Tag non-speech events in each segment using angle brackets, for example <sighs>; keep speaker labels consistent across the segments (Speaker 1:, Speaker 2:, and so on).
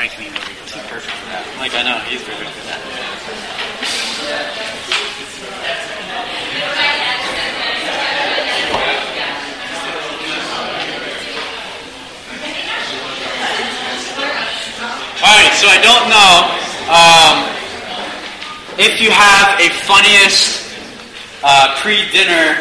Speaker 1: Frank. He goes, "He's perfect for that." Like, I know, he's perfect for that. All right, so I don't know um, if you have a funniest uh, pre-dinner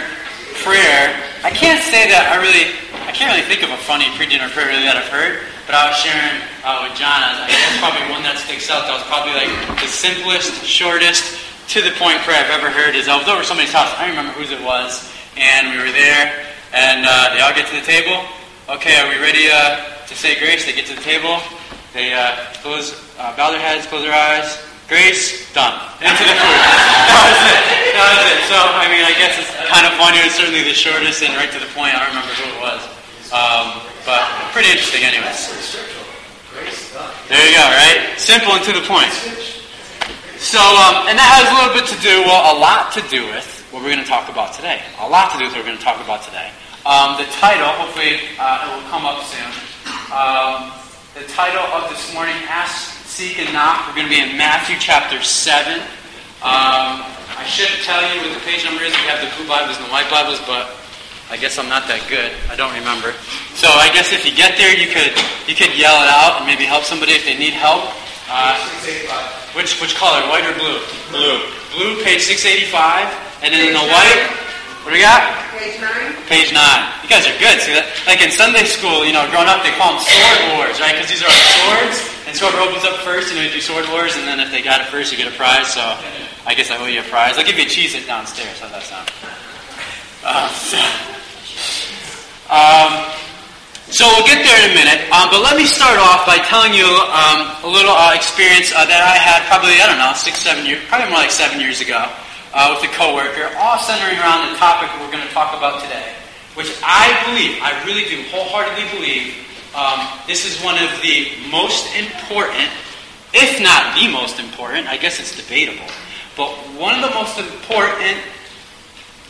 Speaker 1: prayer. I can't say that I really, I can't really think of a funny pre-dinner prayer really that I've heard. But I was sharing uh, with John, I guess probably one that sticks out. That was probably like the simplest, shortest, to the point prayer I've ever heard. Is I was over somebody's house. I don't remember whose it was, and we were there, and uh, they all get to the table. Okay, are we ready uh, to say grace? They get to the table. They uh, close, uh, bow their heads, close their eyes. Grace, done. Into the food. <laughs> That was it. That was it. So, I mean, I guess it's kind of funny. It's certainly the shortest and right to the point. I don't remember who it was. Um, but pretty interesting, anyways. There you go, right? Simple and to the point. So, um, and that has a little bit to do, well, a lot to do with what we're going to talk about today. A lot to do with what we're going to talk about today. Um, the title, hopefully, uh, it will come up soon. Um, the title of this morning, Ask, Seek, and Knock. We're going to be in Matthew chapter 7. Um, I should tell you what the page number is. We have the blue Bibles and the white Bibles, but I guess I'm not that good. I don't remember. So I guess if you get there, you could you could yell it out and maybe help somebody if they need help. Uh, which which color? White or blue? Blue. Blue, page 685. And then in the white, what do we got?
Speaker 2: Page nine.
Speaker 1: Page nine. You guys are good. See that? Like in Sunday school, you know, growing up, they call them sword wars, right? Because these are our swords, and so whoever opens up first, you know, you do sword wars, and then if they got it first, you get a prize. So I guess I owe you a prize. I'll give you a Cheez-It downstairs. How's that sound? Uh, <laughs> so, um, so we'll get there in a minute, um, but let me start off by telling you um, a little uh, experience uh, that I had probably, I don't know, six, seven years, probably more like seven years ago uh, with a coworker, all centering around the topic we're going to talk about today, which I believe, I really do wholeheartedly believe, um, this is one of the most important, if not the most important, I guess it's debatable, but one of the most important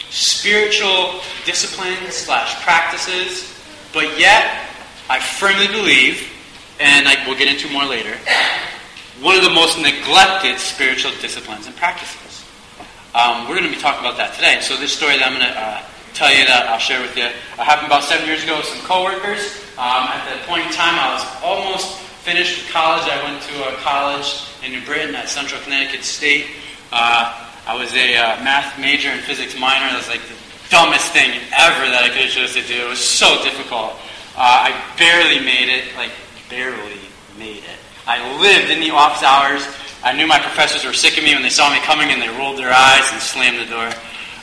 Speaker 1: spiritual disciplines slash practices, but yet I firmly believe, and I, we'll get into more later, one of the most neglected spiritual disciplines and practices. Um, we're going to be talking about that today. So this story that I'm going to uh, tell you that I'll share with you uh, happened about seven years ago with some coworkers. Um, at the point in time, I was almost finished with college. I went to a college in New Britain at Central Connecticut State. Uh, I was a uh, math major and physics minor. That was like the dumbest thing ever that I could have chosen to do. It was so difficult. Uh, I barely made it, like barely made it. I lived in the office hours. I knew my professors were sick of me when they saw me coming and they rolled their eyes and slammed the door.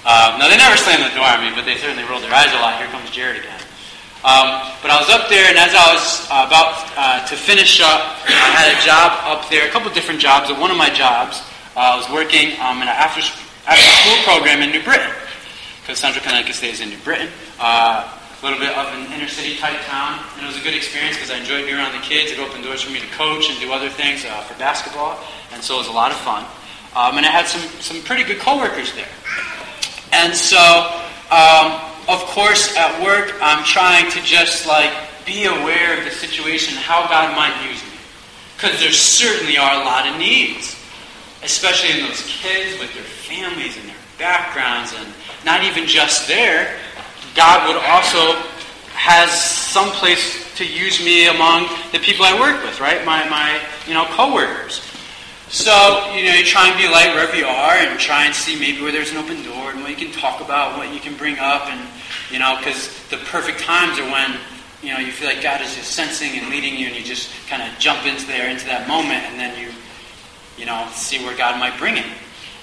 Speaker 1: Um, no, they never slammed the door on me, but they certainly rolled their eyes a lot. Here comes Jared again. Um, but I was up there, and as I was uh, about uh, to finish up, I had a job up there, a couple different jobs. But one of my jobs, uh, I was working um, in an after, after school program in New Britain, because Central Connecticut State is in New Britain. Uh, a little bit of an inner city type town, and it was a good experience because I enjoyed being around the kids. It opened doors for me to coach and do other things uh, for basketball, and so it was a lot of fun. Um, and I had some, some pretty good coworkers there. And so, um, of course, at work, I'm trying to just like be aware of the situation, how God might use me. Because there certainly are a lot of needs, especially in those kids with their families and their backgrounds, and not even just there. God would also has some place to use me among the people I work with, right? My my you know coworkers. So, you know, you try and be light wherever you are and try and see maybe where there's an open door and what you can talk about, what you can bring up, and, you know, because the perfect times are when, you know, you feel like God is just sensing and leading you and you just kind of jump into there, into that moment, and then you, you know, see where God might bring it.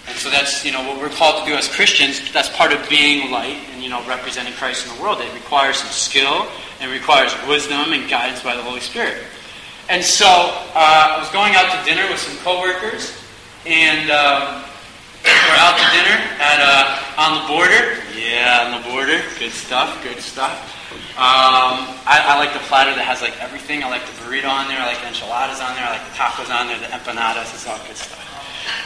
Speaker 1: And so that's, you know, what we're called to do as Christians. That's part of being light and, you know, representing Christ in the world. It requires some skill and requires wisdom and guidance by the Holy Spirit. And so uh, I was going out to dinner with some coworkers, and um, we're out to dinner at uh, on the border. Yeah, on the border. Good stuff. Good stuff. Um, I, I, like the platter that has like everything. I like the burrito on there. I like the enchiladas on there. I like the tacos on there. The empanadas. It's all good stuff.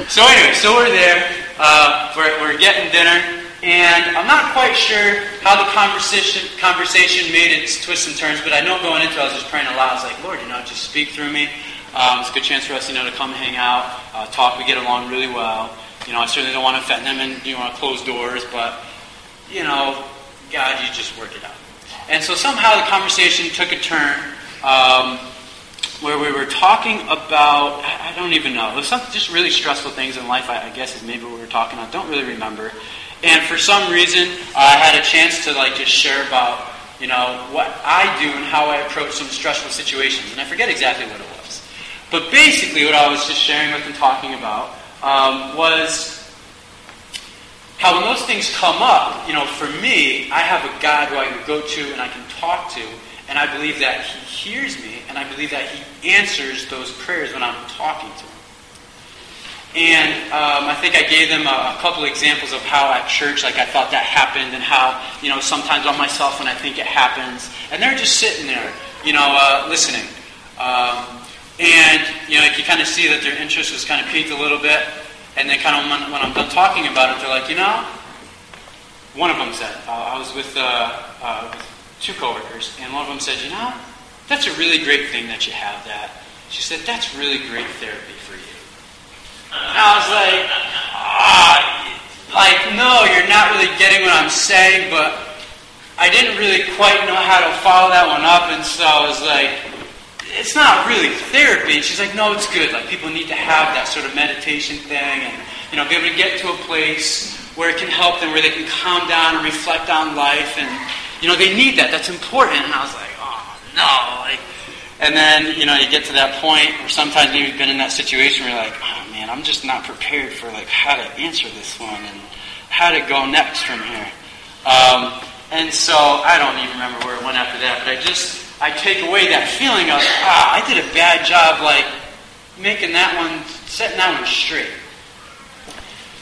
Speaker 1: So anyway, so we're there. Uh, we're, we're getting dinner, and I'm not quite sure how the conversation conversation made its twists and turns, but I know going into it, I was just praying a lot. I was like, Lord, you know, just speak through me. Um, it's a good chance for us, you know, to come hang out, uh, talk. We get along really well. You know, I certainly don't want to offend them and you want know close doors, but you know, God, you just work it out. And so somehow the conversation took a turn um, where we were talking about, I don't even know, it was something just really stressful things in life, I, I guess is maybe what we were talking about. Don't really remember. And for some reason, I had a chance to like just share about, you know, what I do and how I approach some stressful situations. And I forget exactly what it was. But basically, what I was just sharing with and talking about um, was how when those things come up, you know, for me, I have a God who I can go to and I can talk to, and I believe that He hears me, and I believe that He answers those prayers when I'm talking to Him. And um, I think I gave them a, a, couple examples of how at church, like I thought that happened, and how you know sometimes on myself when I think it happens, and they're just sitting there, you know, uh, listening. Um, and you know, you kind of see that their interest was kind of peaked a little bit. And they kind of, when, when I'm done talking about it, they're like, you know, one of them said, uh, I was with, uh, uh, with two coworkers, and one of them said, you know, that's a really great thing that you have that. She said, that's really great therapy for you. And I was like, ah, like, no, you're not really getting what I'm saying, but I didn't really quite know how to follow that one up, and so I was like, it's not really therapy. And she's like, no, it's good. Like people need to have that sort of meditation thing and, you know, be able to get to a place where it can help them, where they can calm down and reflect on life. And, you know, they need that. That's important. And I was like, oh, no. Like, and then, you know, you get to that point where sometimes you've been in that situation where you're like, oh, man, I'm just not prepared for, like, how to answer this one and how to go next from here. Um, and so I don't even remember where it went after that, but I just I take away that feeling of, ah, I did a bad job, like, making that one, setting that one straight.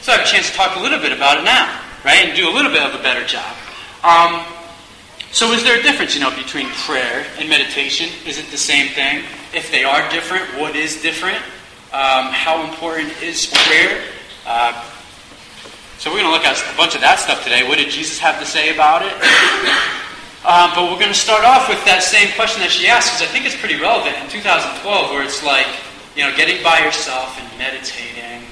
Speaker 1: So I have a chance to talk a little bit about it now, right, and do a little bit of a better job. Um, so is there a difference, you know, between prayer and meditation? Is it the same thing? If they are different, what is different? Um, how important is prayer? Uh, so we're going to look at a bunch of that stuff today. What did Jesus have to say about it? Um, but we're going to start off with that same question that she asked because I think it's pretty relevant in 2012, where it's like, you know, getting by yourself and meditating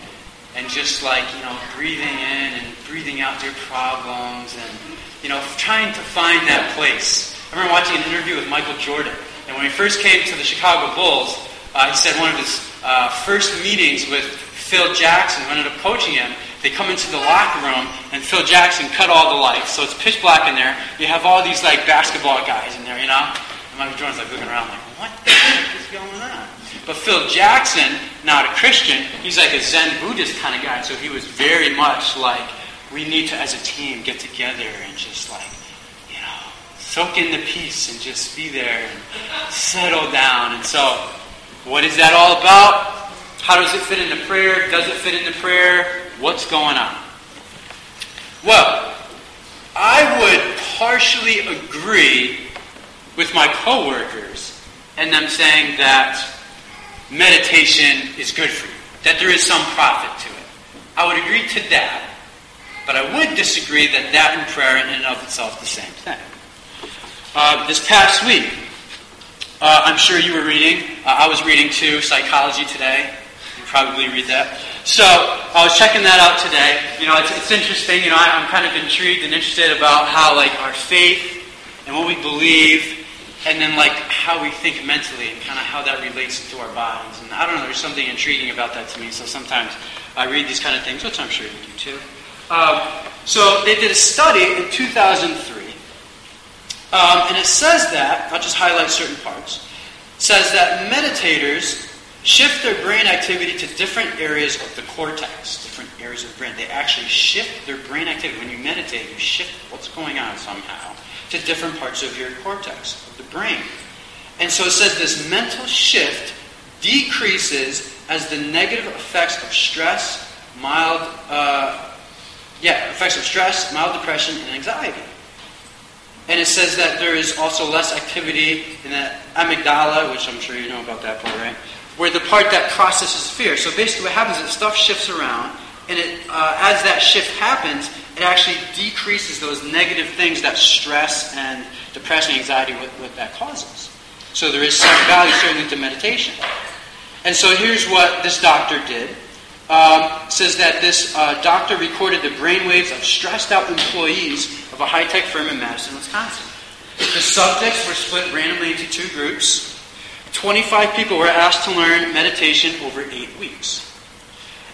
Speaker 1: and just like, you know, breathing in and breathing out your problems and, you know, trying to find that place. I remember watching an interview with Michael Jordan, and when he first came to the Chicago Bulls, uh, he said one of his uh, first meetings with Phil Jackson, who ended up coaching him, they come into the locker room, and Phil Jackson cut all the lights, so it's pitch black in there. You have all these like basketball guys in there, you know. And Michael Jordan's like looking around, like, what the heck is going on? But Phil Jackson, not a Christian, he's like a Zen Buddhist kind of guy, so he was very much like, we need to, as a team, get together and just like, you know, soak in the peace and just be there and settle down. And so, what is that all about? How does it fit into prayer? Does it fit into prayer? What's going on? Well, I would partially agree with my coworkers and them saying that meditation is good for you, that there is some profit to it. I would agree to that, but I would disagree that that and prayer are in and of itself the same thing. Uh, this past week, uh, I'm sure you were reading. Uh, I was reading too, Psychology Today. You probably read that. So I was checking that out today. You know, it's, it's interesting. You know, I, am kind of intrigued and interested about how like our faith and what we believe, and then like how we think mentally and kind of how that relates to our bodies. And I don't know, there's something intriguing about that to me. So sometimes I read these kind of things, which I'm sure you do too. Um, so they did a study in 2003, um, and it says that I'll just highlight certain parts. Says that meditators shift their brain activity to different areas of the cortex, different areas of the brain. They actually shift their brain activity. When you meditate, you shift what's going on somehow to different parts of your cortex, of the brain. And so it says this mental shift decreases as the negative effects of stress, mild, uh, yeah, effects of stress, mild depression, and anxiety. And it says that there is also less activity in the amygdala, which I'm sure you know about that part, right? Where the part that processes fear. So basically, what happens is stuff shifts around, and it, uh, as that shift happens, it actually decreases those negative things that stress and depression anxiety what, what that causes. So there is some value certainly to meditation. And so here's what this doctor did. Um, says that this uh, doctor recorded the brainwaves of stressed out employees of a high tech firm in Madison, Wisconsin. The subjects were split randomly into two groups. 25 people were asked to learn meditation over eight weeks.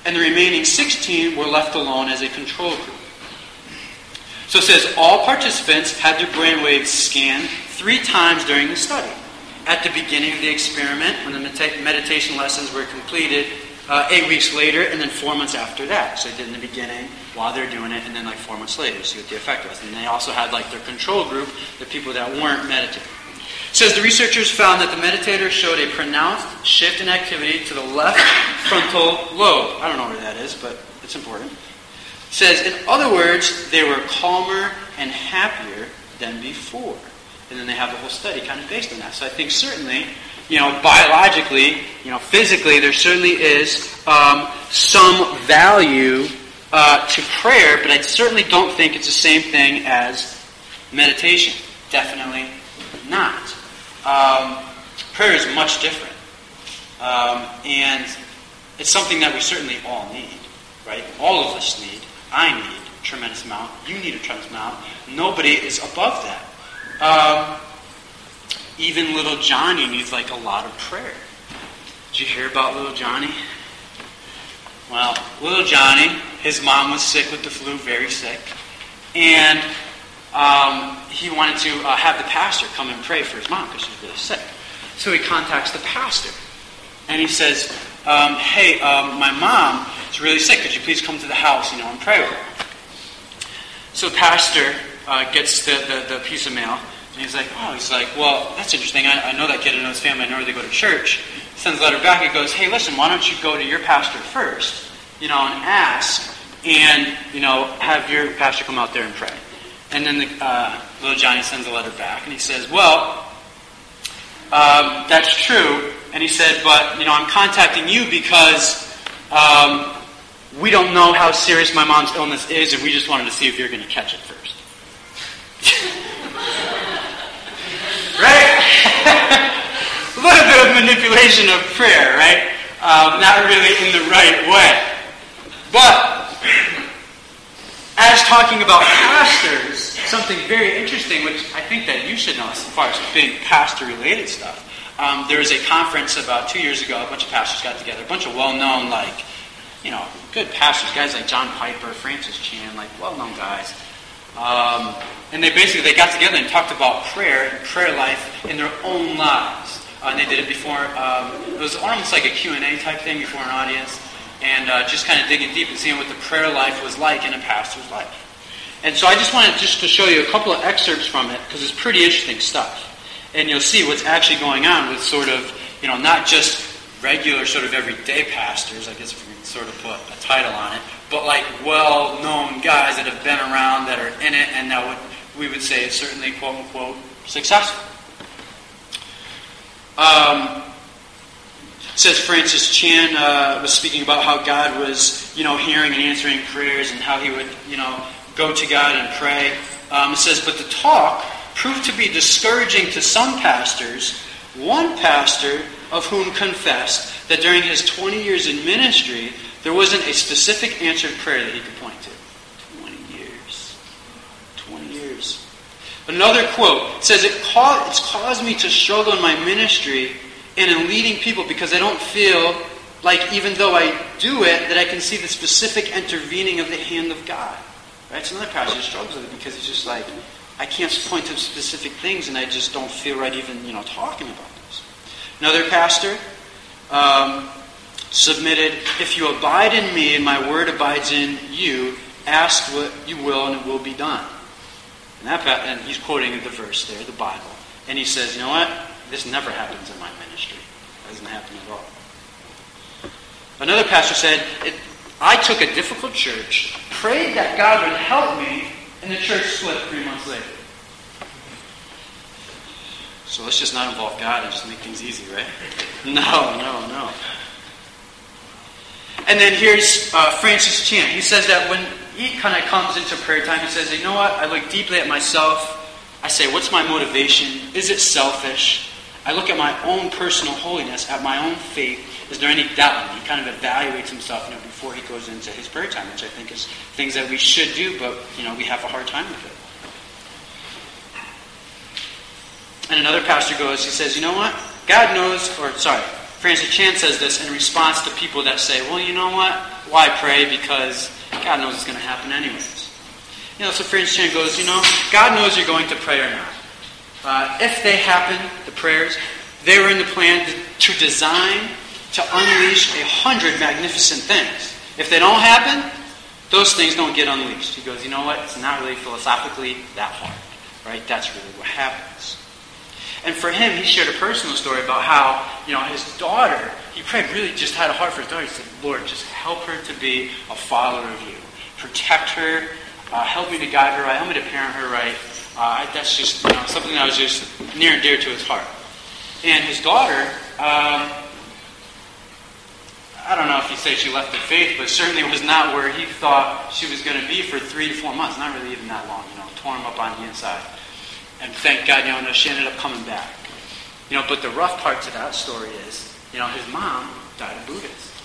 Speaker 1: And the remaining 16 were left alone as a control group. So it says all participants had their brainwaves scanned three times during the study. At the beginning of the experiment, when the meditation lessons were completed, uh, eight weeks later, and then four months after that. So they did in the beginning while they're doing it, and then like four months later, to see what the effect was. And they also had like their control group, the people that weren't meditating. Says the researchers found that the meditator showed a pronounced shift in activity to the left frontal lobe. I don't know where that is, but it's important says, in other words, they were calmer and happier than before. And then they have the whole study kind of based on that. So I think certainly, you know, biologically, you know, physically, there certainly is um, some value uh, to prayer, but I certainly don't think it's the same thing as meditation. Definitely not. Um, prayer is much different. Um, and it's something that we certainly all need, right? All of us need. I need a tremendous amount. You need a tremendous amount. Nobody is above that. Um, even little Johnny needs like a lot of prayer. Did you hear about little Johnny? Well, little Johnny, his mom was sick with the flu, very sick. And um, he wanted to uh, have the pastor come and pray for his mom because she was really sick. So he contacts the pastor. And he says, um, Hey, um, my mom is really sick. Could you please come to the house, you know, and pray with her? So the pastor uh, gets the, the, the, piece of mail, and he's like, oh, he's like, well, that's interesting. I, I know that kid, I know his family, I know where they go to church. Sends a letter back, and goes, hey, listen, why don't you go to your pastor first, you know, and ask, and, you know, have your pastor come out there and pray. And then the, uh, little Johnny sends a letter back, and he says, well, um, that's true. And he said, but, you know, I'm contacting you because um, we don't know how serious my mom's illness is, and we just wanted to see if you're going to catch it first. <laughs> right? <laughs> a little bit of manipulation of prayer, right? Um, not really in the right way. But, as talking about pastors, something very interesting, which I think that you should know as far as being pastor related stuff. Um, there was a conference about two years ago. A bunch of pastors got together. A bunch of well-known, like, you know, good pastors, guys like John Piper, Francis Chan, like well-known guys. Um, and they basically they got together and talked about prayer and prayer life in their own lives. Uh, and they did it before. Um, it was almost like a Q&A type thing before an audience, and uh, just kind of digging deep and seeing what the prayer life was like in a pastor's life. And so I just wanted just to show you a couple of excerpts from it because it's pretty interesting stuff. And you'll see what's actually going on with sort of, you know, not just regular sort of everyday pastors, I guess if we can sort of put a title on it, but like well-known guys that have been around that are in it and that would we would say is certainly quote unquote successful. Um, says Francis Chan uh, was speaking about how God was, you know, hearing and answering prayers and how he would, you know, go to God and pray. Um, it says, but the talk proved to be discouraging to some pastors. One pastor of whom confessed that during his 20 years in ministry, there wasn't a specific answered prayer that he could point to. 20 years. 20 years. Another quote says, it It's caused me to struggle in my ministry and in leading people because I don't feel like, even though I do it, that I can see the specific intervening of the hand of God. Right? So another pastor struggles with it because he's just like, I can't point to specific things, and I just don't feel right even, you know, talking about this. Another pastor um, submitted, "If you abide in me, and my word abides in you, ask what you will, and it will be done." And that, and he's quoting the verse there, the Bible, and he says, "You know what? This never happens in my ministry. It doesn't happen at all." Another pastor said, "I took a difficult church, prayed that God would help me." And the church split three months later. So let's just not involve God and just make things easy, right? <laughs> No, no, no. And then here's uh, Francis Chan. He says that when he kind of comes into prayer time, he says, you know what? I look deeply at myself. I say, what's my motivation? Is it selfish? I look at my own personal holiness, at my own faith. Is there any doubt? He kind of evaluates himself you know, before he goes into his prayer time, which I think is things that we should do, but you know we have a hard time with it. And another pastor goes, he says, you know what? God knows, or sorry, Francis Chan says this in response to people that say, well, you know what? Why pray? Because God knows it's going to happen anyways. You know, so Francis Chan goes, you know, God knows you're going to pray or not. Uh, if they happen, the prayers, they were in the plan to, to design to unleash a hundred magnificent things. If they don't happen, those things don't get unleashed. He goes, you know what? It's not really philosophically that hard. Right? That's really what happens. And for him, he shared a personal story about how, you know, his daughter, he prayed, really just had a heart for his daughter. He said, Lord, just help her to be a follower of you. Protect her. Uh, help me to guide her right. Help me to parent her right. Uh, that's just you know, something that was just near and dear to his heart. And his daughter, um, I don't know if you say she left the faith, but certainly was not where he thought she was going to be for three to four months. Not really even that long, you know, torn up on the inside. And thank God, you know, she ended up coming back. You know, but the rough part to that story is, you know, his mom died of Buddhist.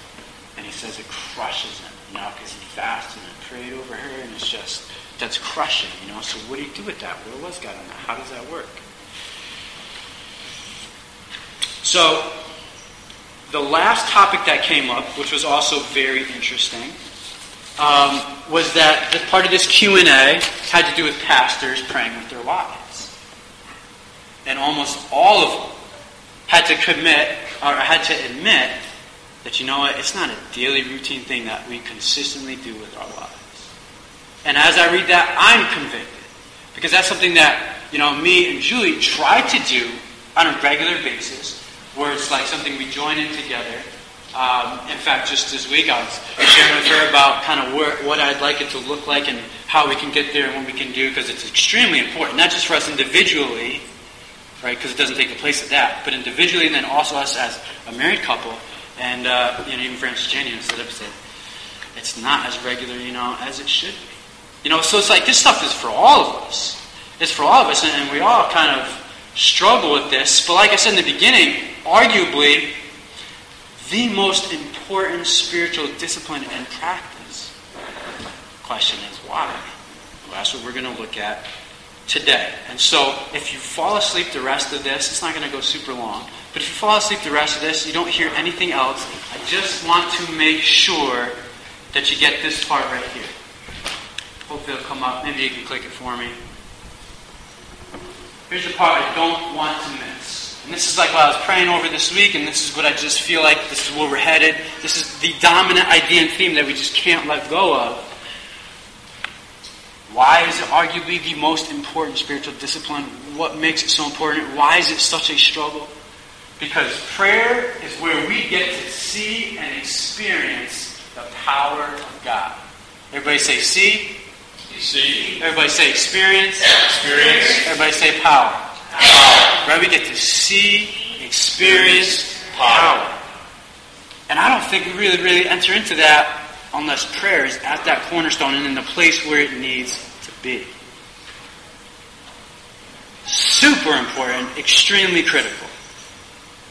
Speaker 1: And he says it crushes him, you know, because he fasted and prayed over her, and it's just, that's crushing, you know. So what do you do with that? Where was God in that? How does that work? So, the last topic that came up, which was also very interesting, um, was that the part of this Q&A had to do with pastors praying with their wives and almost all of them had to commit or had to admit that you know what, it's not a daily routine thing that we consistently do with our lives. And as I read that, I'm convicted. Because that's something that, you know, me and Julie try to do on a regular basis, where it's like something we join in together. Um, in fact, just this week I was sharing with her about kind of where, what I'd like it to look like and how we can get there and what we can do, because it's extremely important, not just for us individually, right? Because it doesn't take the place of that. But individually, and then also us as a married couple, and uh, you know, even Francis Janian said, it's not as regular, you know, as it should be. You know, so it's like this stuff is for all of us. It's for all of us, and we all kind of struggle with this. But like I said in the beginning, arguably, the most important spiritual discipline and practice. question is why? Well, that's what we're going to look at today. And so if you fall asleep the rest of this, it's not going to go super long. But if you fall asleep the rest of this, you don't hear anything else, I just want to make sure that you get this part right here. Hopefully it'll come up. Maybe you can click it for me. Here's the part I don't want to miss. And this is like what I was praying over this week, and this is what I just feel like this is where we're headed. This is the dominant idea and theme that we just can't let go of. Why is it arguably the most important spiritual discipline? What makes it so important? Why is it such a struggle? Because prayer is where we get to see and experience the power of God. Everybody say see.
Speaker 2: See.
Speaker 1: Everybody say experience.
Speaker 2: Experience.
Speaker 1: Everybody say power. Power. Right? We get to see, experience, power. And I don't think we really, really enter into that unless prayer is at that cornerstone and in the place where it needs to be. Super important, extremely critical.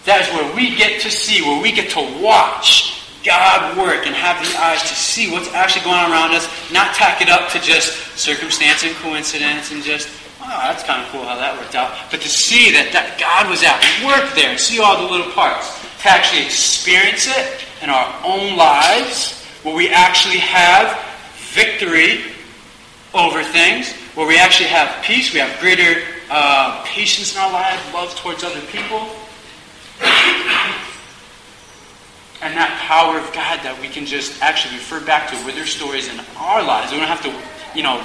Speaker 1: That is where we get to see, where we get to watch God work and have the eyes to see what's actually going on around us, not tack it up to just circumstance and coincidence and just, oh, that's kind of cool how that worked out. But to see that, that God was at work there see all the little parts, to actually experience it in our own lives where we actually have victory over things, where we actually have peace, we have greater uh, patience in our lives, love towards other people. And that power of God that we can just actually refer back to with their stories in our lives. We don't have to, you know,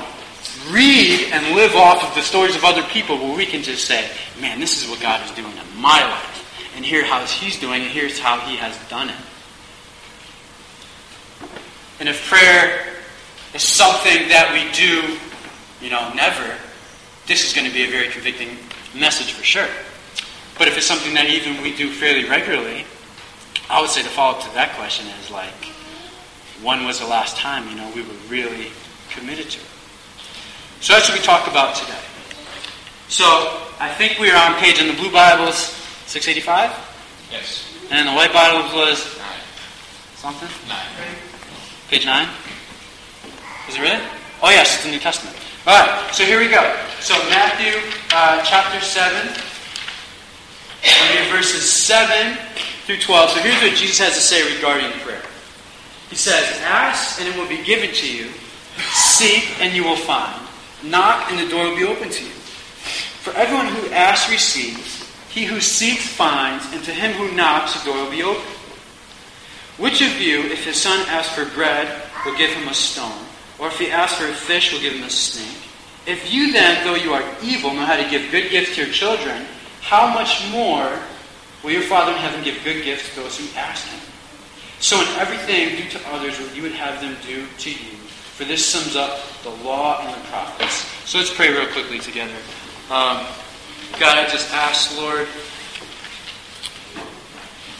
Speaker 1: read and live off of the stories of other people where we can just say, man, this is what God is doing in my life. And here how he's doing it, here's how he has done it. And if prayer is something that we do, you know, never, this is going to be a very convicting message for sure. But if it's something that even we do fairly regularly, I would say the follow up to that question is like, when was the last time, you know, we were really committed to it? So that's what we talk about today. So I think we are on page in the Blue Bibles, 685?
Speaker 2: Yes.
Speaker 1: And the white Bibles was
Speaker 2: Nine.
Speaker 1: something?
Speaker 2: Nine.
Speaker 1: Page 9? Is it really? Oh, yes, it's the New Testament. All right, so here we go. So, Matthew uh, chapter 7, we're verses 7 through 12. So, here's what Jesus has to say regarding prayer. He says, Ask, and it will be given to you. Seek, and you will find. Knock, and the door will be open to you. For everyone who asks receives, he who seeks finds, and to him who knocks the door will be open. Which of you, if his son asks for bread, will give him a stone? Or if he asks for a fish, will give him a snake? If you then, though you are evil, know how to give good gifts to your children, how much more will your Father in heaven give good gifts to those who ask him? So in everything, do to others what you would have them do to you. For this sums up the law and the prophets. So let's pray real quickly together. Um, God, I just ask, Lord,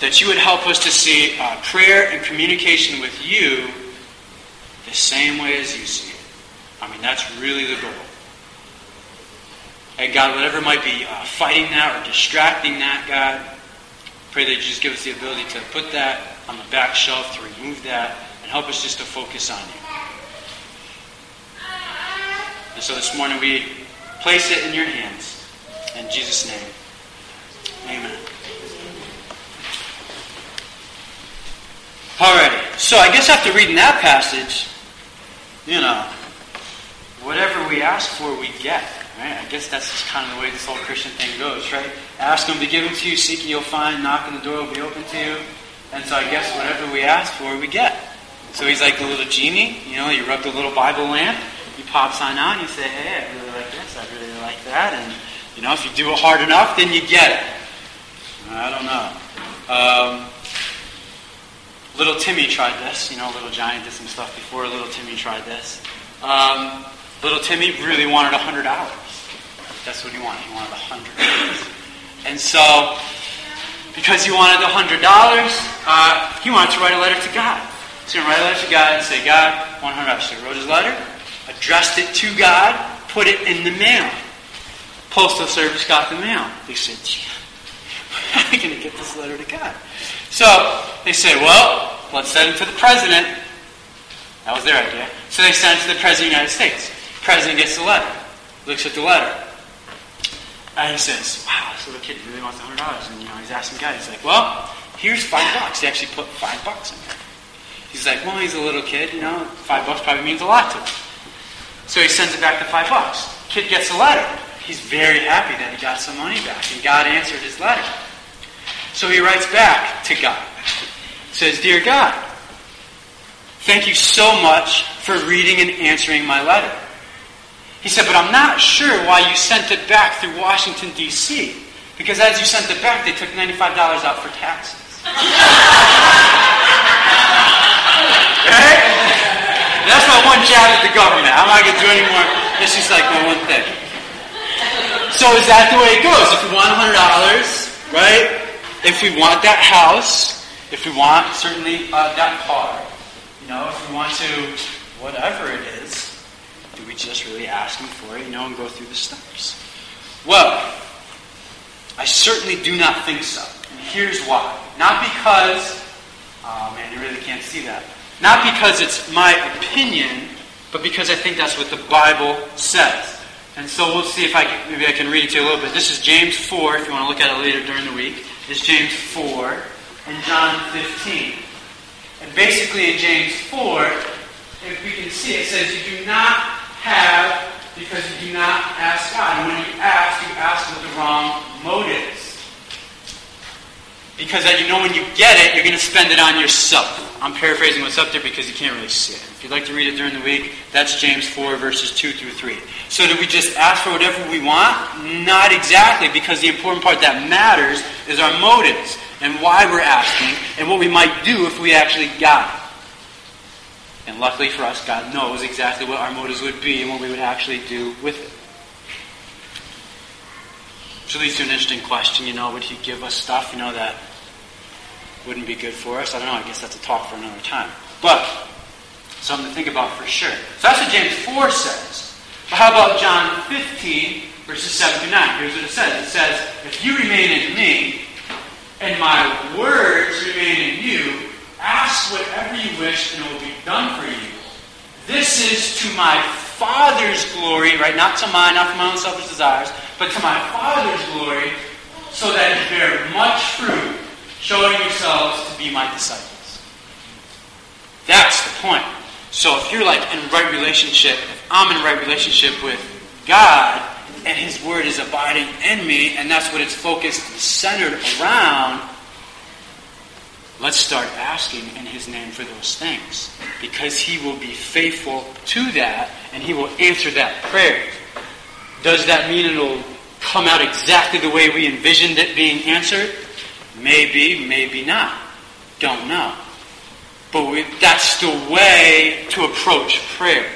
Speaker 1: that you would help us to see uh, prayer and communication with you the same way as you see it. I mean, that's really the goal. And God, whatever might be uh, fighting that or distracting that, God, pray that you just give us the ability to put that on the back shelf, to remove that, and help us just to focus on you. And so this morning we place it in your hands. In Jesus' name, amen. Alrighty, so I guess after reading that passage, you know, whatever we ask for, we get. Right? I guess that's just kind of the way this whole Christian thing goes, right? Ask and be given to you, seek and you'll find, knock and the door will be open to you. And so I guess whatever we ask for, we get. So he's like the little genie, you know, you rub the little Bible lamp, you pop sign on, you say, hey, I really like this, I really like that, and you know, if you do it hard enough, then you get it. I don't know. Um, little Timmy tried this. You know, little Johnny did some stuff before. Little Timmy tried this. Um, little Timmy really wanted hundred dollars. That's what he wanted. He wanted a hundred dollars. And so, because he wanted a hundred dollars, uh, he wanted to write a letter to God. So he write a letter to God and say, God, one hundred dollars. So he wrote his letter, addressed it to God, put it in the mail. Postal Service got the mail. They said, how are we going to get this letter to God? So they said, well, let's send it to the president. That was their idea. So they sent it to the president of the United States. The president gets the letter, looks at the letter, and he says, wow, this little kid really wants $100. And, you know, he's asking God, he's like, well, here's five bucks. He actually put five bucks in there. He's like, well, he's a little kid, you know, five bucks probably means a lot to him. So he sends it back to five bucks. Kid gets the letter. He's very happy that he got some money back, and God answered his letter. So he writes back to God. Says, Dear God, thank you so much for reading and answering my letter. He said, but I'm not sure why you sent it back through Washington, D.C. Because as you sent it back, they took $95 out for taxes. <laughs> right? That's my one jab at the government. I'm not going to do any more. It's just like my one thing. So is that the way it goes? If we want $100, right? If we want that house, if we want certainly uh, that car, you know, if we want to, whatever it is, do we just really ask Him for it, you know, and go through the steps? Well, I certainly do not think so. And here's why. Not because, oh man, you really can't see that. Not because it's my opinion, but because I think that's what the Bible says. And so we'll see if I can, maybe I can read it to you a little bit. This is James 4, if you want to look at it later during the week. It's James 4 and John 15. And basically in James 4, if we can see, it says you do not have because you do not ask God. And when you ask, you ask with the wrong motives. Because that you know when you get it, you're going to spend it on yourself. I'm paraphrasing what's up there because you can't really see it. If you'd like to read it during the week, that's James 4, verses 2 through 3. So do we just ask for whatever we want? Not exactly, because the important part that matters is our motives and why we're asking and what we might do if we actually got it. And luckily for us, God knows exactly what our motives would be and what we would actually do with it. Which leads to an interesting question, you know, would he give us stuff, you know, that wouldn't be good for us? I don't know, I guess that's a talk for another time. But, something to think about for sure. So that's what James 4 says. But how about John 15, verses 7 through 9? Here's what it says. It says, If you remain in me, and my you, ask whatever you wish, and it will be done for you. This is to my Father's glory, right? Not to mine, not for my own selfish desires, but to my Father's glory, so that you bear much fruit, showing yourselves to be my disciples. That's the point. So if you're like in right relationship, if I'm in right relationship with God, and His Word is abiding in me, and that's what it's focused, centered around, let's start asking in His name for those things. Because He will be faithful to that, and He will answer that prayer. Does that mean it'll come out exactly the way we envisioned it being answered? Maybe, maybe not. Don't know. But we, that's the way to approach prayer.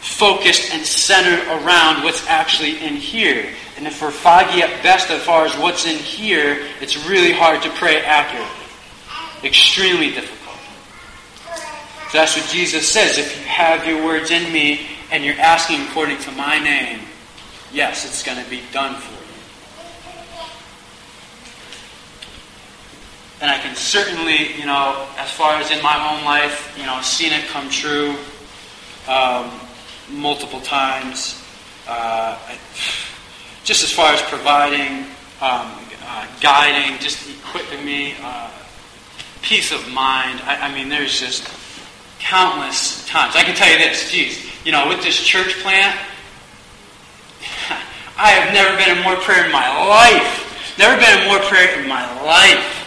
Speaker 1: Focused and centered around what's actually in here. And if we're foggy at best as far as what's in here, it's really hard to pray accurately. Extremely difficult. So that's what Jesus says. If you have your words in me and you're asking according to my name, yes, it's going to be done for you. And I can certainly, you know, as far as in my own life, you know, seen it come true um, multiple times. Uh, just as far as providing, um, uh, guiding, just equipping me, uh, peace of mind. I, I, mean, there's just countless times. I can tell you this, geez, you know, with this church plant, <laughs> I have never been in more prayer in my life. Never been in more prayer in my life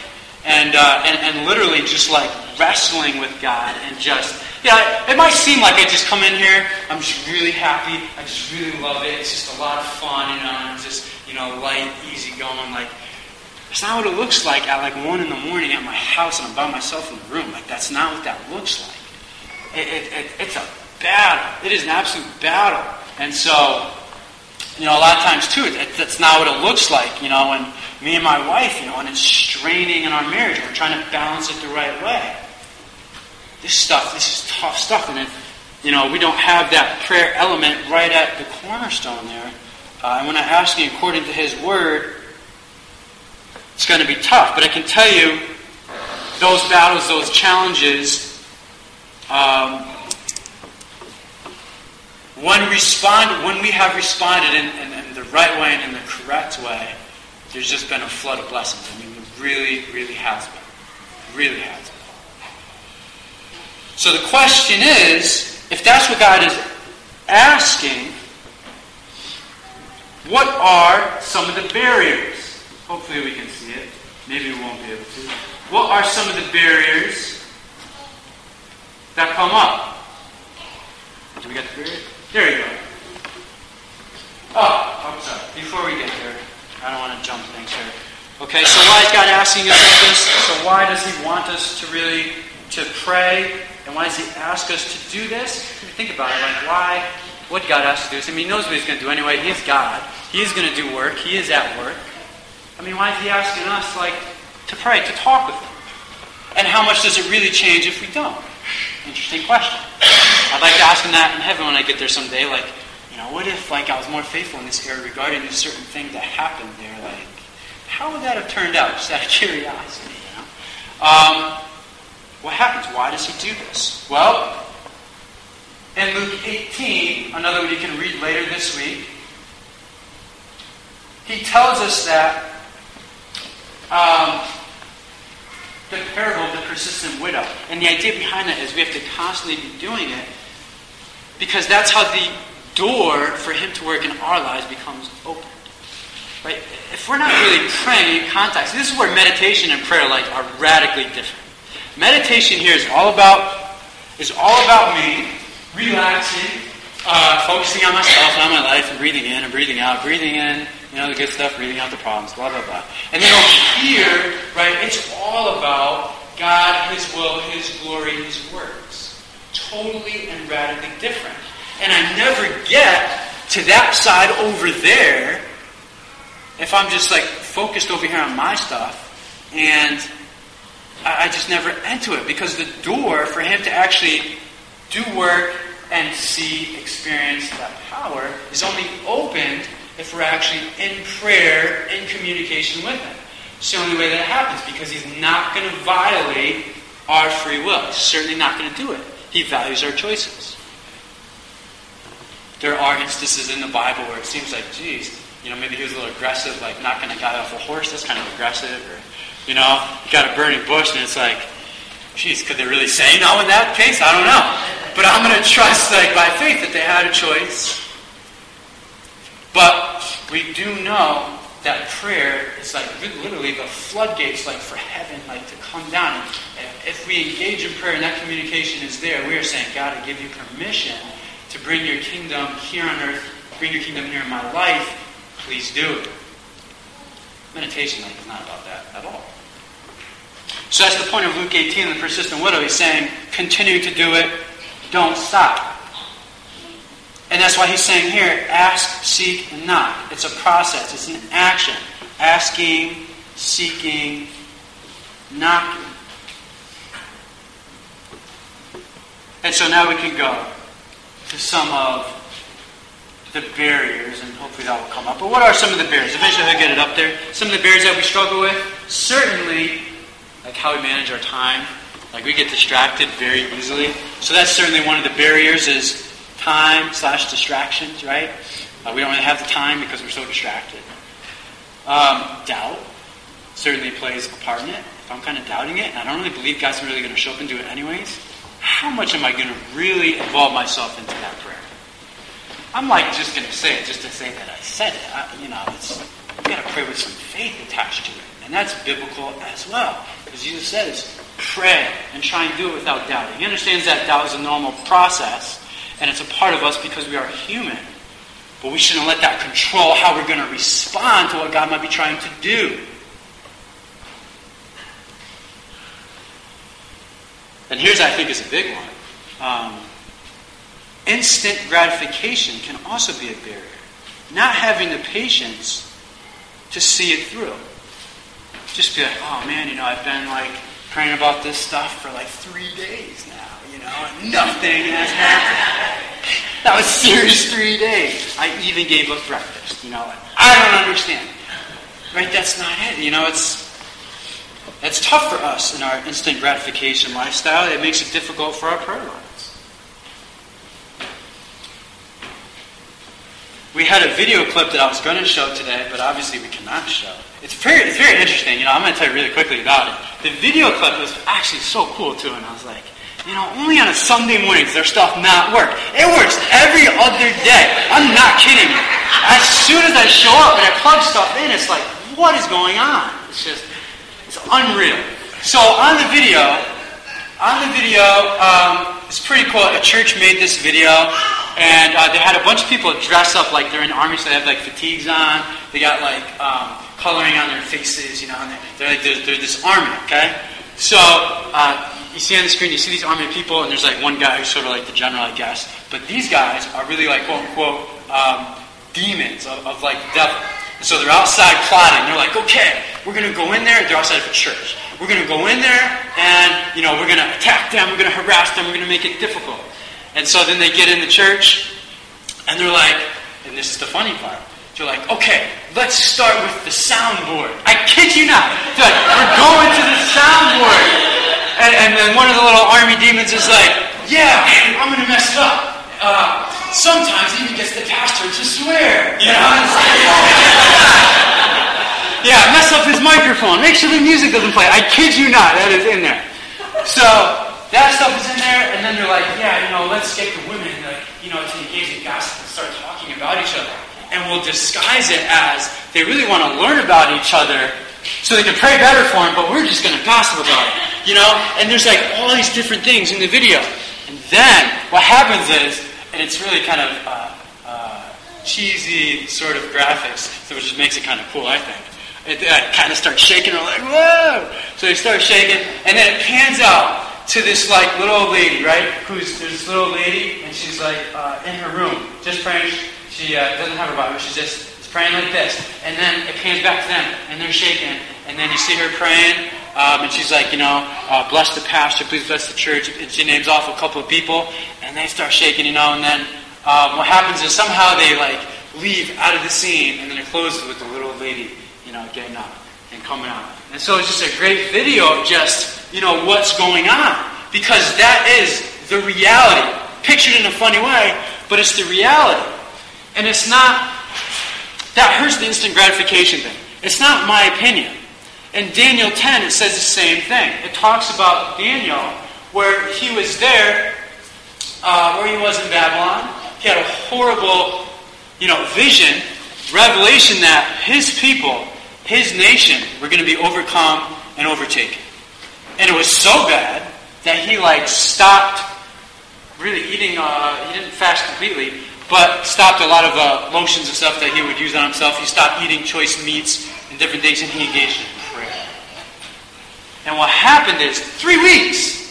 Speaker 1: and, uh, and, and literally just like wrestling with God and just, yeah, it might seem like I just come in here, I'm just really happy, I just really love it, it's just a lot of fun, you know, I'm just, you know, light, easy going, like, that's not what it looks like at like 1 in the morning at my house and I'm by myself in the room. Like, that's not what that looks like. It, it, it, it's a battle. It is an absolute battle. And so, you know, a lot of times too, that's not what it looks like, you know, and me and my wife, you know, and it's straining in our marriage. We're trying to balance it the right way. This stuff, this is tough stuff, and it, you know, we don't have that prayer element right at the cornerstone there. Uh, and when I'm asking according to His Word, it's going to be tough. But I can tell you, those battles, those challenges, um, when respond, when we have responded in, in, in the right way and in the correct way, there's just been a flood of blessings. I mean, it really, really has been. Really has been. So the question is, if that's what God is asking, what are some of the barriers? Hopefully we can see it. Maybe we won't be able to. What are some of the barriers that come up? Do we get the barrier? There you go. Oh, I'm sorry. Before we get there, I don't want to jump things here. Okay, so why is God asking us this? So why does He want us to really to pray? And why does He ask us to do this? Think about it. Like why? What God asks us to do? I mean, He knows what He's going to do anyway. He is God. He is going to do work. He is at work. I mean, why is He asking us like to pray, to talk with Him? And how much does it really change if we don't? Interesting question. I'd like to ask Him that in heaven when I get there someday. Like, you know, what if like I was more faithful in this area regarding a certain thing that happened there? Like, how would that have turned out? Just out of curiosity, you know. Um, what happens? Why does he do this? Well, in Luke 18, another one you can read later this week, he tells us that um, the parable of the persistent widow. And the idea behind that is we have to constantly be doing it because that's how the door for Him to work in our lives becomes open. Right? If we're not really praying in context, this is where meditation and prayer like are radically different. Meditation here is all about is all about me relaxing, uh, focusing on myself and on my life, and breathing in and breathing out, breathing in, you know, the good stuff, reading out the problems, blah blah blah. And then over here, right, it's all about God, His will, His glory, His works. Totally and radically different. And I never get to that side over there if I'm just like focused over here on my stuff and I, just never enter it because the door for him to actually do work and see, experience that power is only opened if we're actually in prayer, in communication with him. It's the only way that happens because he's not going to violate our free will. He's certainly not going to do it. He values our choices. There are instances in the Bible where it seems like, geez, you know, maybe he was a little aggressive, like knocking a guy off a horse. That's kind of aggressive. Or, you know, got a burning bush, and it's like, geez, could they really say no in that case? I don't know. But I'm going to trust, like, by faith that they had a choice. But we do know that prayer is like literally the floodgates, like for heaven, like to come down. And if we engage in prayer and that communication is there, we are saying, God, I give you permission to bring your kingdom here on earth, bring your kingdom here in my life. Please do it. Meditation like, is not about that at all. So that's the point of Luke 18, the persistent widow. He's saying, continue to do it, don't stop. And that's why he's saying here, ask, seek, and knock. It's a process, it's an action. Asking, seeking, knocking. And so now we can go to some of the barriers, and hopefully that will come up. But what are some of the barriers? Eventually I'll get it up there. Some of the barriers that we struggle with, certainly, like how we manage our time. Like we get distracted very easily. So that's certainly one of the barriers is time slash distractions, right? Uh, we don't really have the time because we're so distracted. Um, doubt certainly plays a part in it. If I'm kind of doubting it and I don't really believe God's really going to show up and do it anyways, how much am I going to really involve myself into that prayer? I'm like just going to say it just to say that I said it. I, you know, it's you got to pray with some faith attached to it, and that's biblical as well. Because Jesus says, pray and try and do it without doubting. He understands that doubt is a normal process, and it's a part of us because we are human. But we shouldn't let that control how we're going to respond to what God might be trying to do. And here's, I think, is a big one. Um, instant gratification can also be a barrier. Not having the patience to see it through. Just be like, oh man, you know, I've been like praying about this stuff for like three days now you know, nothing has happened. <laughs> That was serious three days. I even gave up breakfast, you know. I don't understand. Right? That's not it. You know, it's that's tough for us in our instant gratification lifestyle. It makes it difficult for our prayer lives. We had a video clip that I was going to show today, but obviously we cannot show. It's very, it's very interesting. You know, I'm going to tell you really quickly about it. The video clip was actually so cool too, and I was like, you know, only on a Sunday morning does their stuff not work. It works every other day. I'm not kidding. As soon as I show up and I plug stuff in, it's like, what is going on? It's just, it's unreal. So on the video, on the video, um, it's pretty cool. A church made this video, and uh, they had a bunch of people dress up like they're in the army, so they have like fatigues on. They got like um, coloring on their faces, you know, and they're, like they're, they're this army, okay? So uh, you see on the screen, you see these army people, and there's like one guy who's sort of like the general, I guess. But these guys are really like quote unquote um, demons of, of like the devil. And so they're outside plotting. They're like, okay, we're going to go in there. They're outside of a church. We're going to go in there, and you know, we're going to attack them. We're going to harass them. We're going to make it difficult. And so then they get in the church, and they're like, and this is the funny part. They're like, okay, let's start with the soundboard. I kid you not. They're like, we're going to the soundboard. And, and then one of the little army demons is like, yeah, I'm going to mess it up. Uh, sometimes even gets the pastor to swear. You know? <laughs> yeah, mess up his microphone. Make sure the music doesn't play. I kid you not, that is in there. So that stuff is in there, and then they're like, yeah, you know, let's get the women, like, you know, to engage in gossip and start talking about each other. And we'll disguise it as they really want to learn about each other so they can pray better for him, but we're just going to gossip about it. You know? And there's like all these different things in the video. And then what happens is, and it's really kind of uh, uh, cheesy sort of graphics, so which makes it kind of cool, I think. It kind of starts shaking. They're like, whoa! So they start shaking, and then it pans out to this like little old lady, right? Who's this little lady, and she's like uh, in her room, just praying. She uh, doesn't have her Bible. She's just praying like this. And then it pans back to them, and they're shaking. And then you see her praying, um, and she's like, you know, uh, bless the pastor, please bless the church. And she names off a couple of people, and they start shaking, you know. And then um, what happens is somehow they like leave out of the scene, and then it closes with the little lady, you know, getting up and coming out. And so it's just a great video of just, you know, what's going on. Because that is the reality. Pictured in a funny way, but it's the reality. And it's not, that hurts the instant gratification thing. It's not my opinion. In Daniel 10, it says the same thing. It talks about Daniel, where he was there, uh, where he was in Babylon. He had a horrible, you know, vision, revelation that his people, his nation, were going to be overcome and overtaken. And it was so bad that he like stopped really eating. Uh, he didn't fast completely, but stopped a lot of uh, lotions and stuff that he would use on himself. He stopped eating choice meats and different things, and he engaged in prayer. And what happened is three weeks,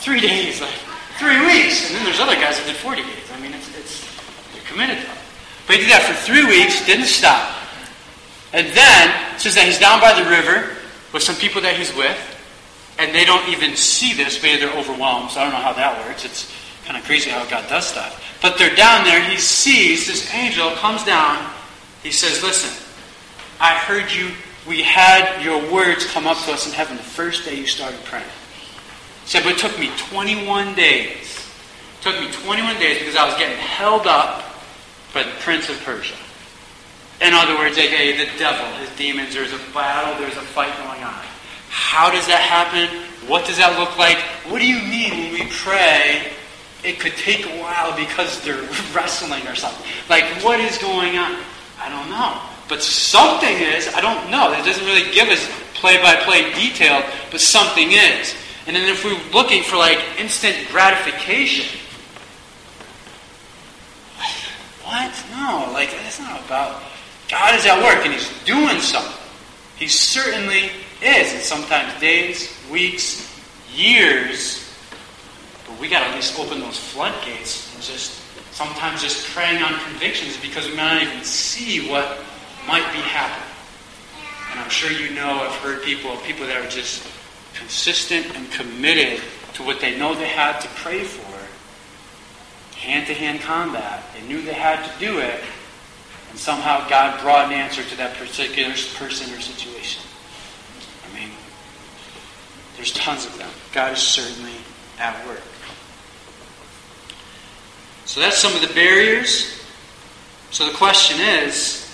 Speaker 1: three days, like three weeks, and then there's other guys that did 40 days. I mean, it's, it's they're committed. But he did that for three weeks, didn't stop. And then says that he's down by the river with some people that he's with, and they don't even see this. Maybe they're overwhelmed, so I don't know how that works. It's kind of crazy how God does stuff. But they're down there. He sees this angel comes down. He says, Listen, I heard you. We had your words come up to us in heaven the first day you started praying. He said, but it took me 21 days. It took me 21 days because I was getting held up by the prince of Persia. In other words, aka the devil, his demons. There's a battle, there's a fight going on. How does that happen? What does that look like? What do you mean when we pray? It could take a while because they're <laughs> wrestling or something. Like, what is going on? I don't know. But something is, I don't know. It doesn't really give us play by play detail, but something is. And then if we're looking for like instant gratification, <sighs> what? No, like that's not about God is at work and He's doing something. He certainly is, and sometimes days, weeks, years. But we got to at least open those floodgates and just sometimes just praying on convictions because we might not even see what might be happening. And I'm sure you know, I've heard people, people that are just consistent and committed to what they know they had to pray for. Hand to hand combat. They knew they had to do it. And somehow God brought an answer to that particular person or situation. I mean, there's tons of them. God is certainly at work. So that's some of the barriers. So the question is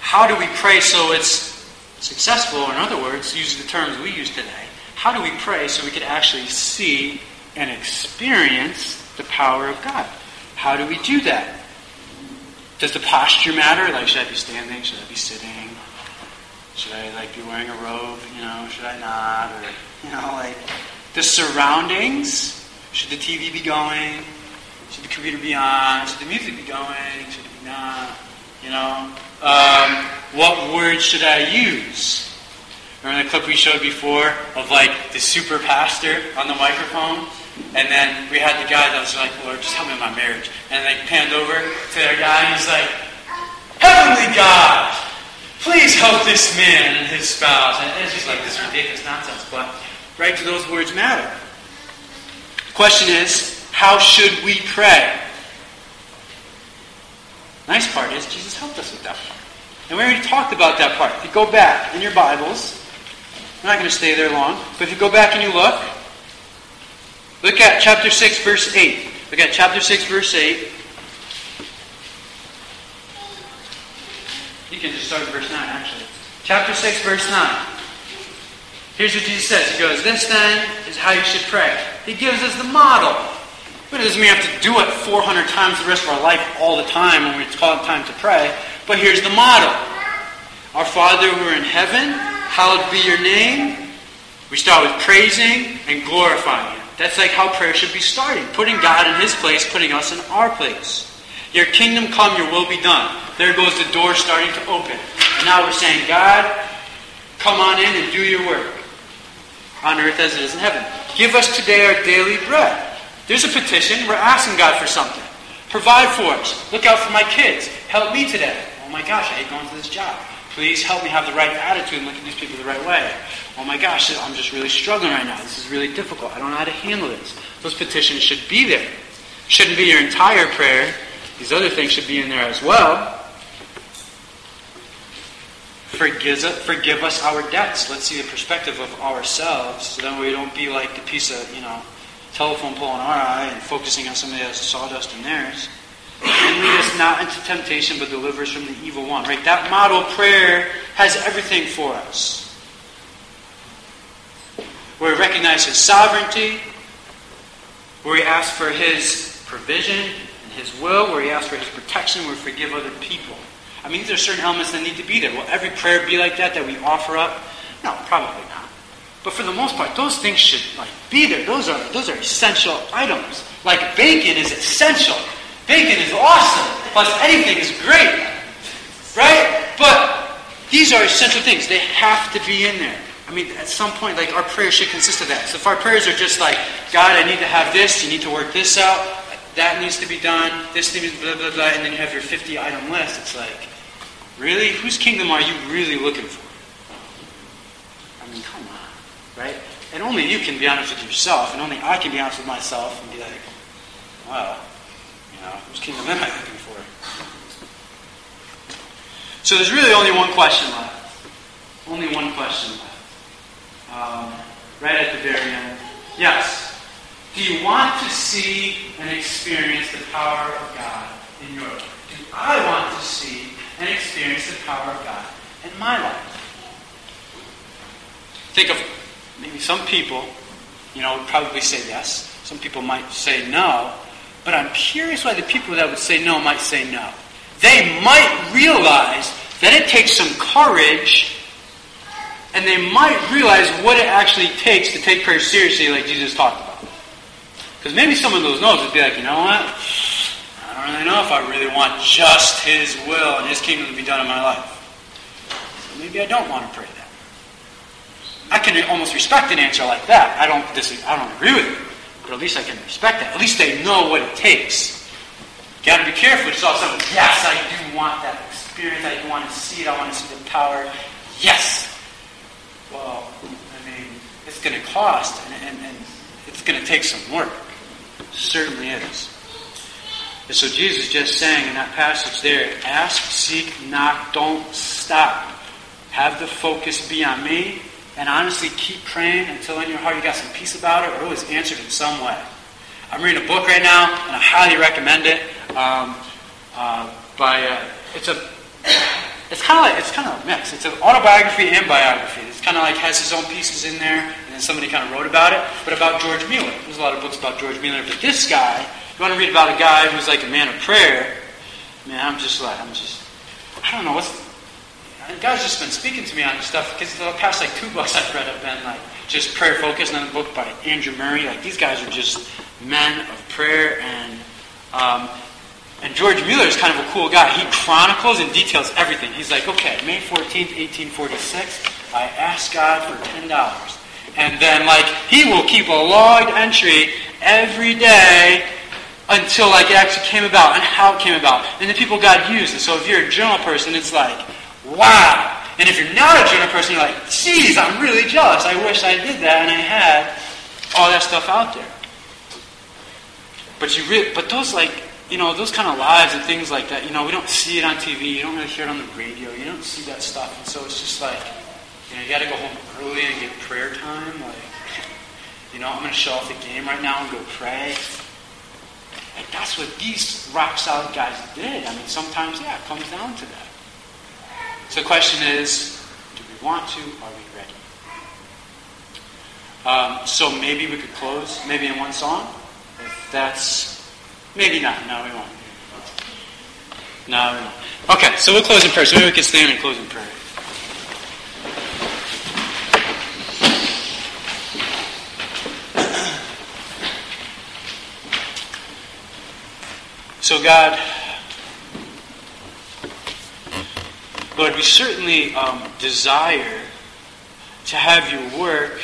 Speaker 1: how do we pray so it's successful? In other words, use the terms we use today. How do we pray so we can actually see and experience the power of God? How do we do that? Does the posture matter? Like, should I be standing? Should I be sitting? Should I like be wearing a robe? You know, should I not? Or you know, like the surroundings. Should the TV be going? Should the computer be on? Should the music be going? Should it be not? You know, um, what words should I use? Remember the clip we showed before of like the super pastor on the microphone? And then we had the guy that was like, Lord, just help me in my marriage. And they panned over to their guy and he's like, Heavenly God, please help this man and his spouse. And it's just like this ridiculous nonsense. But right do those words matter? The question is, how should we pray? Nice part is Jesus helped us with that part. And we already talked about that part. If you go back in your Bibles, I'm not going to stay there long, but if you go back and you look, look at chapter 6, verse 8. Look at chapter 6, verse 8. You can just start at verse 9, actually. Chapter 6, verse 9. Here's what Jesus says. He goes, This then is how you should pray. He gives us the model. But it doesn't mean we have to do it 400 times the rest of our life all the time when it's called time to pray. But here's the model. Our Father who are in heaven, hallowed be your name. We start with praising and glorifying Him. That's like how prayer should be starting. Putting God in His place, putting us in our place. Your kingdom come, your will be done. There goes the door starting to open. And now we're saying, God, come on in and do your work. On earth as it is in heaven. Give us today our daily bread. There's a petition. We're asking God for something. Provide for us. Look out for my kids. Help me today. Oh my gosh, I hate going to this job. Please help me have the right attitude and look at these people the right way. Oh my gosh, I'm just really struggling right now. This is really difficult. I don't know how to handle this. Those petitions should be there. Shouldn't be your entire prayer. These other things should be in there as well. forgive, us, forgive us our debts. Let's see the perspective of ourselves, so that we don't be like the piece of, you know, telephone pole in our eye and focusing on somebody else's sawdust in theirs. And lead us not into temptation, but deliver us from the evil one. Right? That model prayer has everything for us. Where we recognize His sovereignty, where we ask for His provision and His will, where we ask for His protection, where we forgive other people. I mean, these are certain elements that need to be there. Will every prayer be like that that we offer up? No, probably not. But for the most part, those things should like be there. Those are those are essential items. Like bacon is essential. Bacon is awesome. Plus anything is great. Right? But these are essential things. They have to be in there. I mean, at some point, like our prayers should consist of that. So if our prayers are just like, God, I need to have this, you need to work this out, that needs to be done, this needs to blah blah blah, and then you have your 50 item list. It's like, really, whose kingdom are you really looking for? I mean, come on, right? And only you can be honest with yourself, and only I can be honest with myself and be like, well, whose kingdom am I looking for? So there's really only one question left. Only one question left. Um, right at the very end. Yes. Do you want to see and experience the power of God in your life? Do I want to see and experience the power of God in my life? Think of maybe some people, you know, would probably say yes. Some people might say no. But I'm curious why the people that would say no might say no. They might realize that it takes some courage and they might realize what it actually takes to take prayer seriously like Jesus talked about. Because maybe some of those no's would be like, you know what? I don't really know if I really want just His will and His kingdom to be done in my life. So maybe I don't want to pray that. I can almost respect an answer like that. I don't disagree, I don't agree with it, but at least I can respect that. At least they know what it takes. You got to be careful. It's something. Yes, I do want that experience. I want to see it. I want to see the power. Yes, well, I mean, it's going to cost and, and, and it's going to take some work. It certainly is. And so Jesus is just saying in that passage there, ask, seek, knock, don't stop. Have the focus be on me, and honestly keep praying until in your heart you got some peace about it, or it was answered in some way. I'm reading a book right now, and I highly recommend it. Um, uh, by uh, it's a it's kind of like it's kind of a mix. It's an autobiography and biography. It's kind of like has his own pieces in there, and then somebody kind of wrote about it. But about George Mueller, there's a lot of books about George Mueller. But this guy, you want to read about a guy who's like a man of prayer. Man, I'm just like I'm just I don't know what's. God's just been speaking to me on this stuff because the past like two books I've read have been like just prayer focused, and then a book by Andrew Murray. Like these guys are just men of prayer and. Um, and George Mueller is kind of a cool guy. He chronicles and details everything. He's like, okay, May 14th, 1846, I asked God for $10. And then, like, he will keep a logged entry every day until, like, it actually came about and how it came about. And the people God used. And so if you're a journal person, it's like, wow. And if you're not a journal person, you're like, geez, I'm really jealous. I wish I did that and I had all that stuff out there. But you really, but those, like, you know, those kind of lives and things like that, you know, we don't see it on TV, you don't really hear it on the radio, you don't see that stuff. And so it's just like, you know, you got to go home early and get prayer time. Like, you know, I'm going to show off the game right now and go pray. Like, that's what these rock solid guys did. I mean, sometimes, yeah, it comes down to that. So the question is, do we want to? Are we ready? Um, so maybe we could close, maybe in one song, if that's Maybe not. No, we won't. No, we won't. Okay, so we'll close in prayer. So maybe we can stand and close in prayer. So, God, Lord, we certainly um, desire to have you work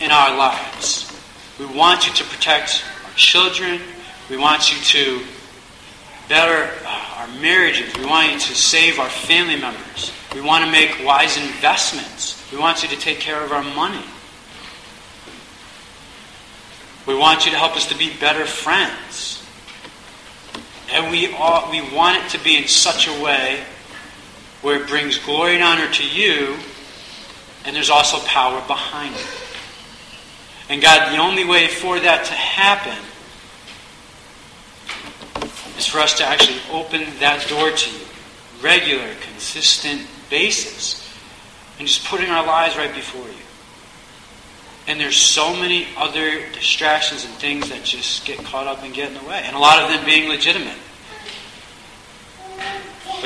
Speaker 1: in our lives. We want you to protect our children. We want you to better uh, our marriages. We want you to save our family members. We want to make wise investments. We want you to take care of our money. We want you to help us to be better friends. And we, all, we want it to be in such a way where it brings glory and honor to you, and there's also power behind it. And God, the only way for that to happen is for us to actually open that door to you, regular, consistent basis, and just putting our lives right before you. And there's so many other distractions and things that just get caught up and get in the way, and a lot of them being legitimate.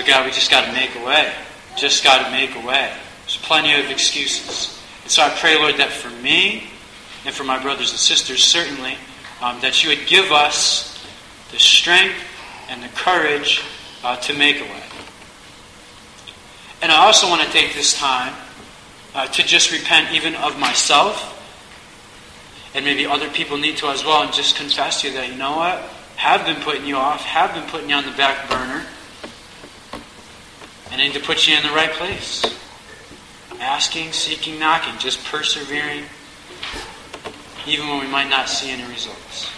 Speaker 1: But God, we just got to make a way. Just got to make a way. There's plenty of excuses. And so I pray, Lord, that for me and for my brothers and sisters, certainly, um, that you would give us the strength and the courage uh, to make a way. And I also want to take this time uh, to just repent even of myself, and maybe other people need to as well, and just confess to you that, you know what? Have been putting you off, have been putting you on the back burner, and need to put you in the right place. Asking, seeking, knocking, just persevering, even when we might not see any results.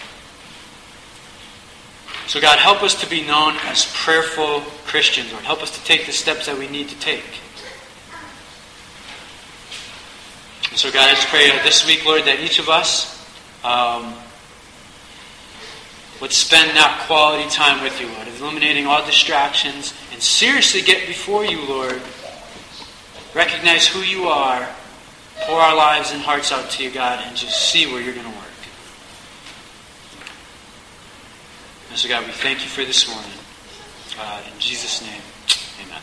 Speaker 1: So, God, help us to be known as prayerful Christians, Lord. Help us to take the steps that we need to take. And so, God, I just pray uh, this week, Lord, that each of us um, would spend that quality time with you, Lord, eliminating all distractions seriously get before you, Lord. Recognize who you are, pour our lives and hearts out to you, God, and just see where you're going to work. And so, God, we thank you for this morning. Uh, in Jesus' name, amen.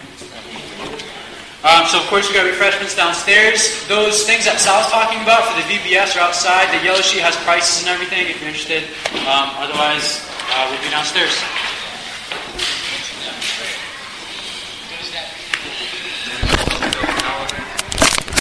Speaker 1: Um, so, of course, we got refreshments downstairs. Those things that Sal's talking about for the VBS are outside. The yellow sheet has prices and everything if you're interested. Um, otherwise, uh, we'll be downstairs.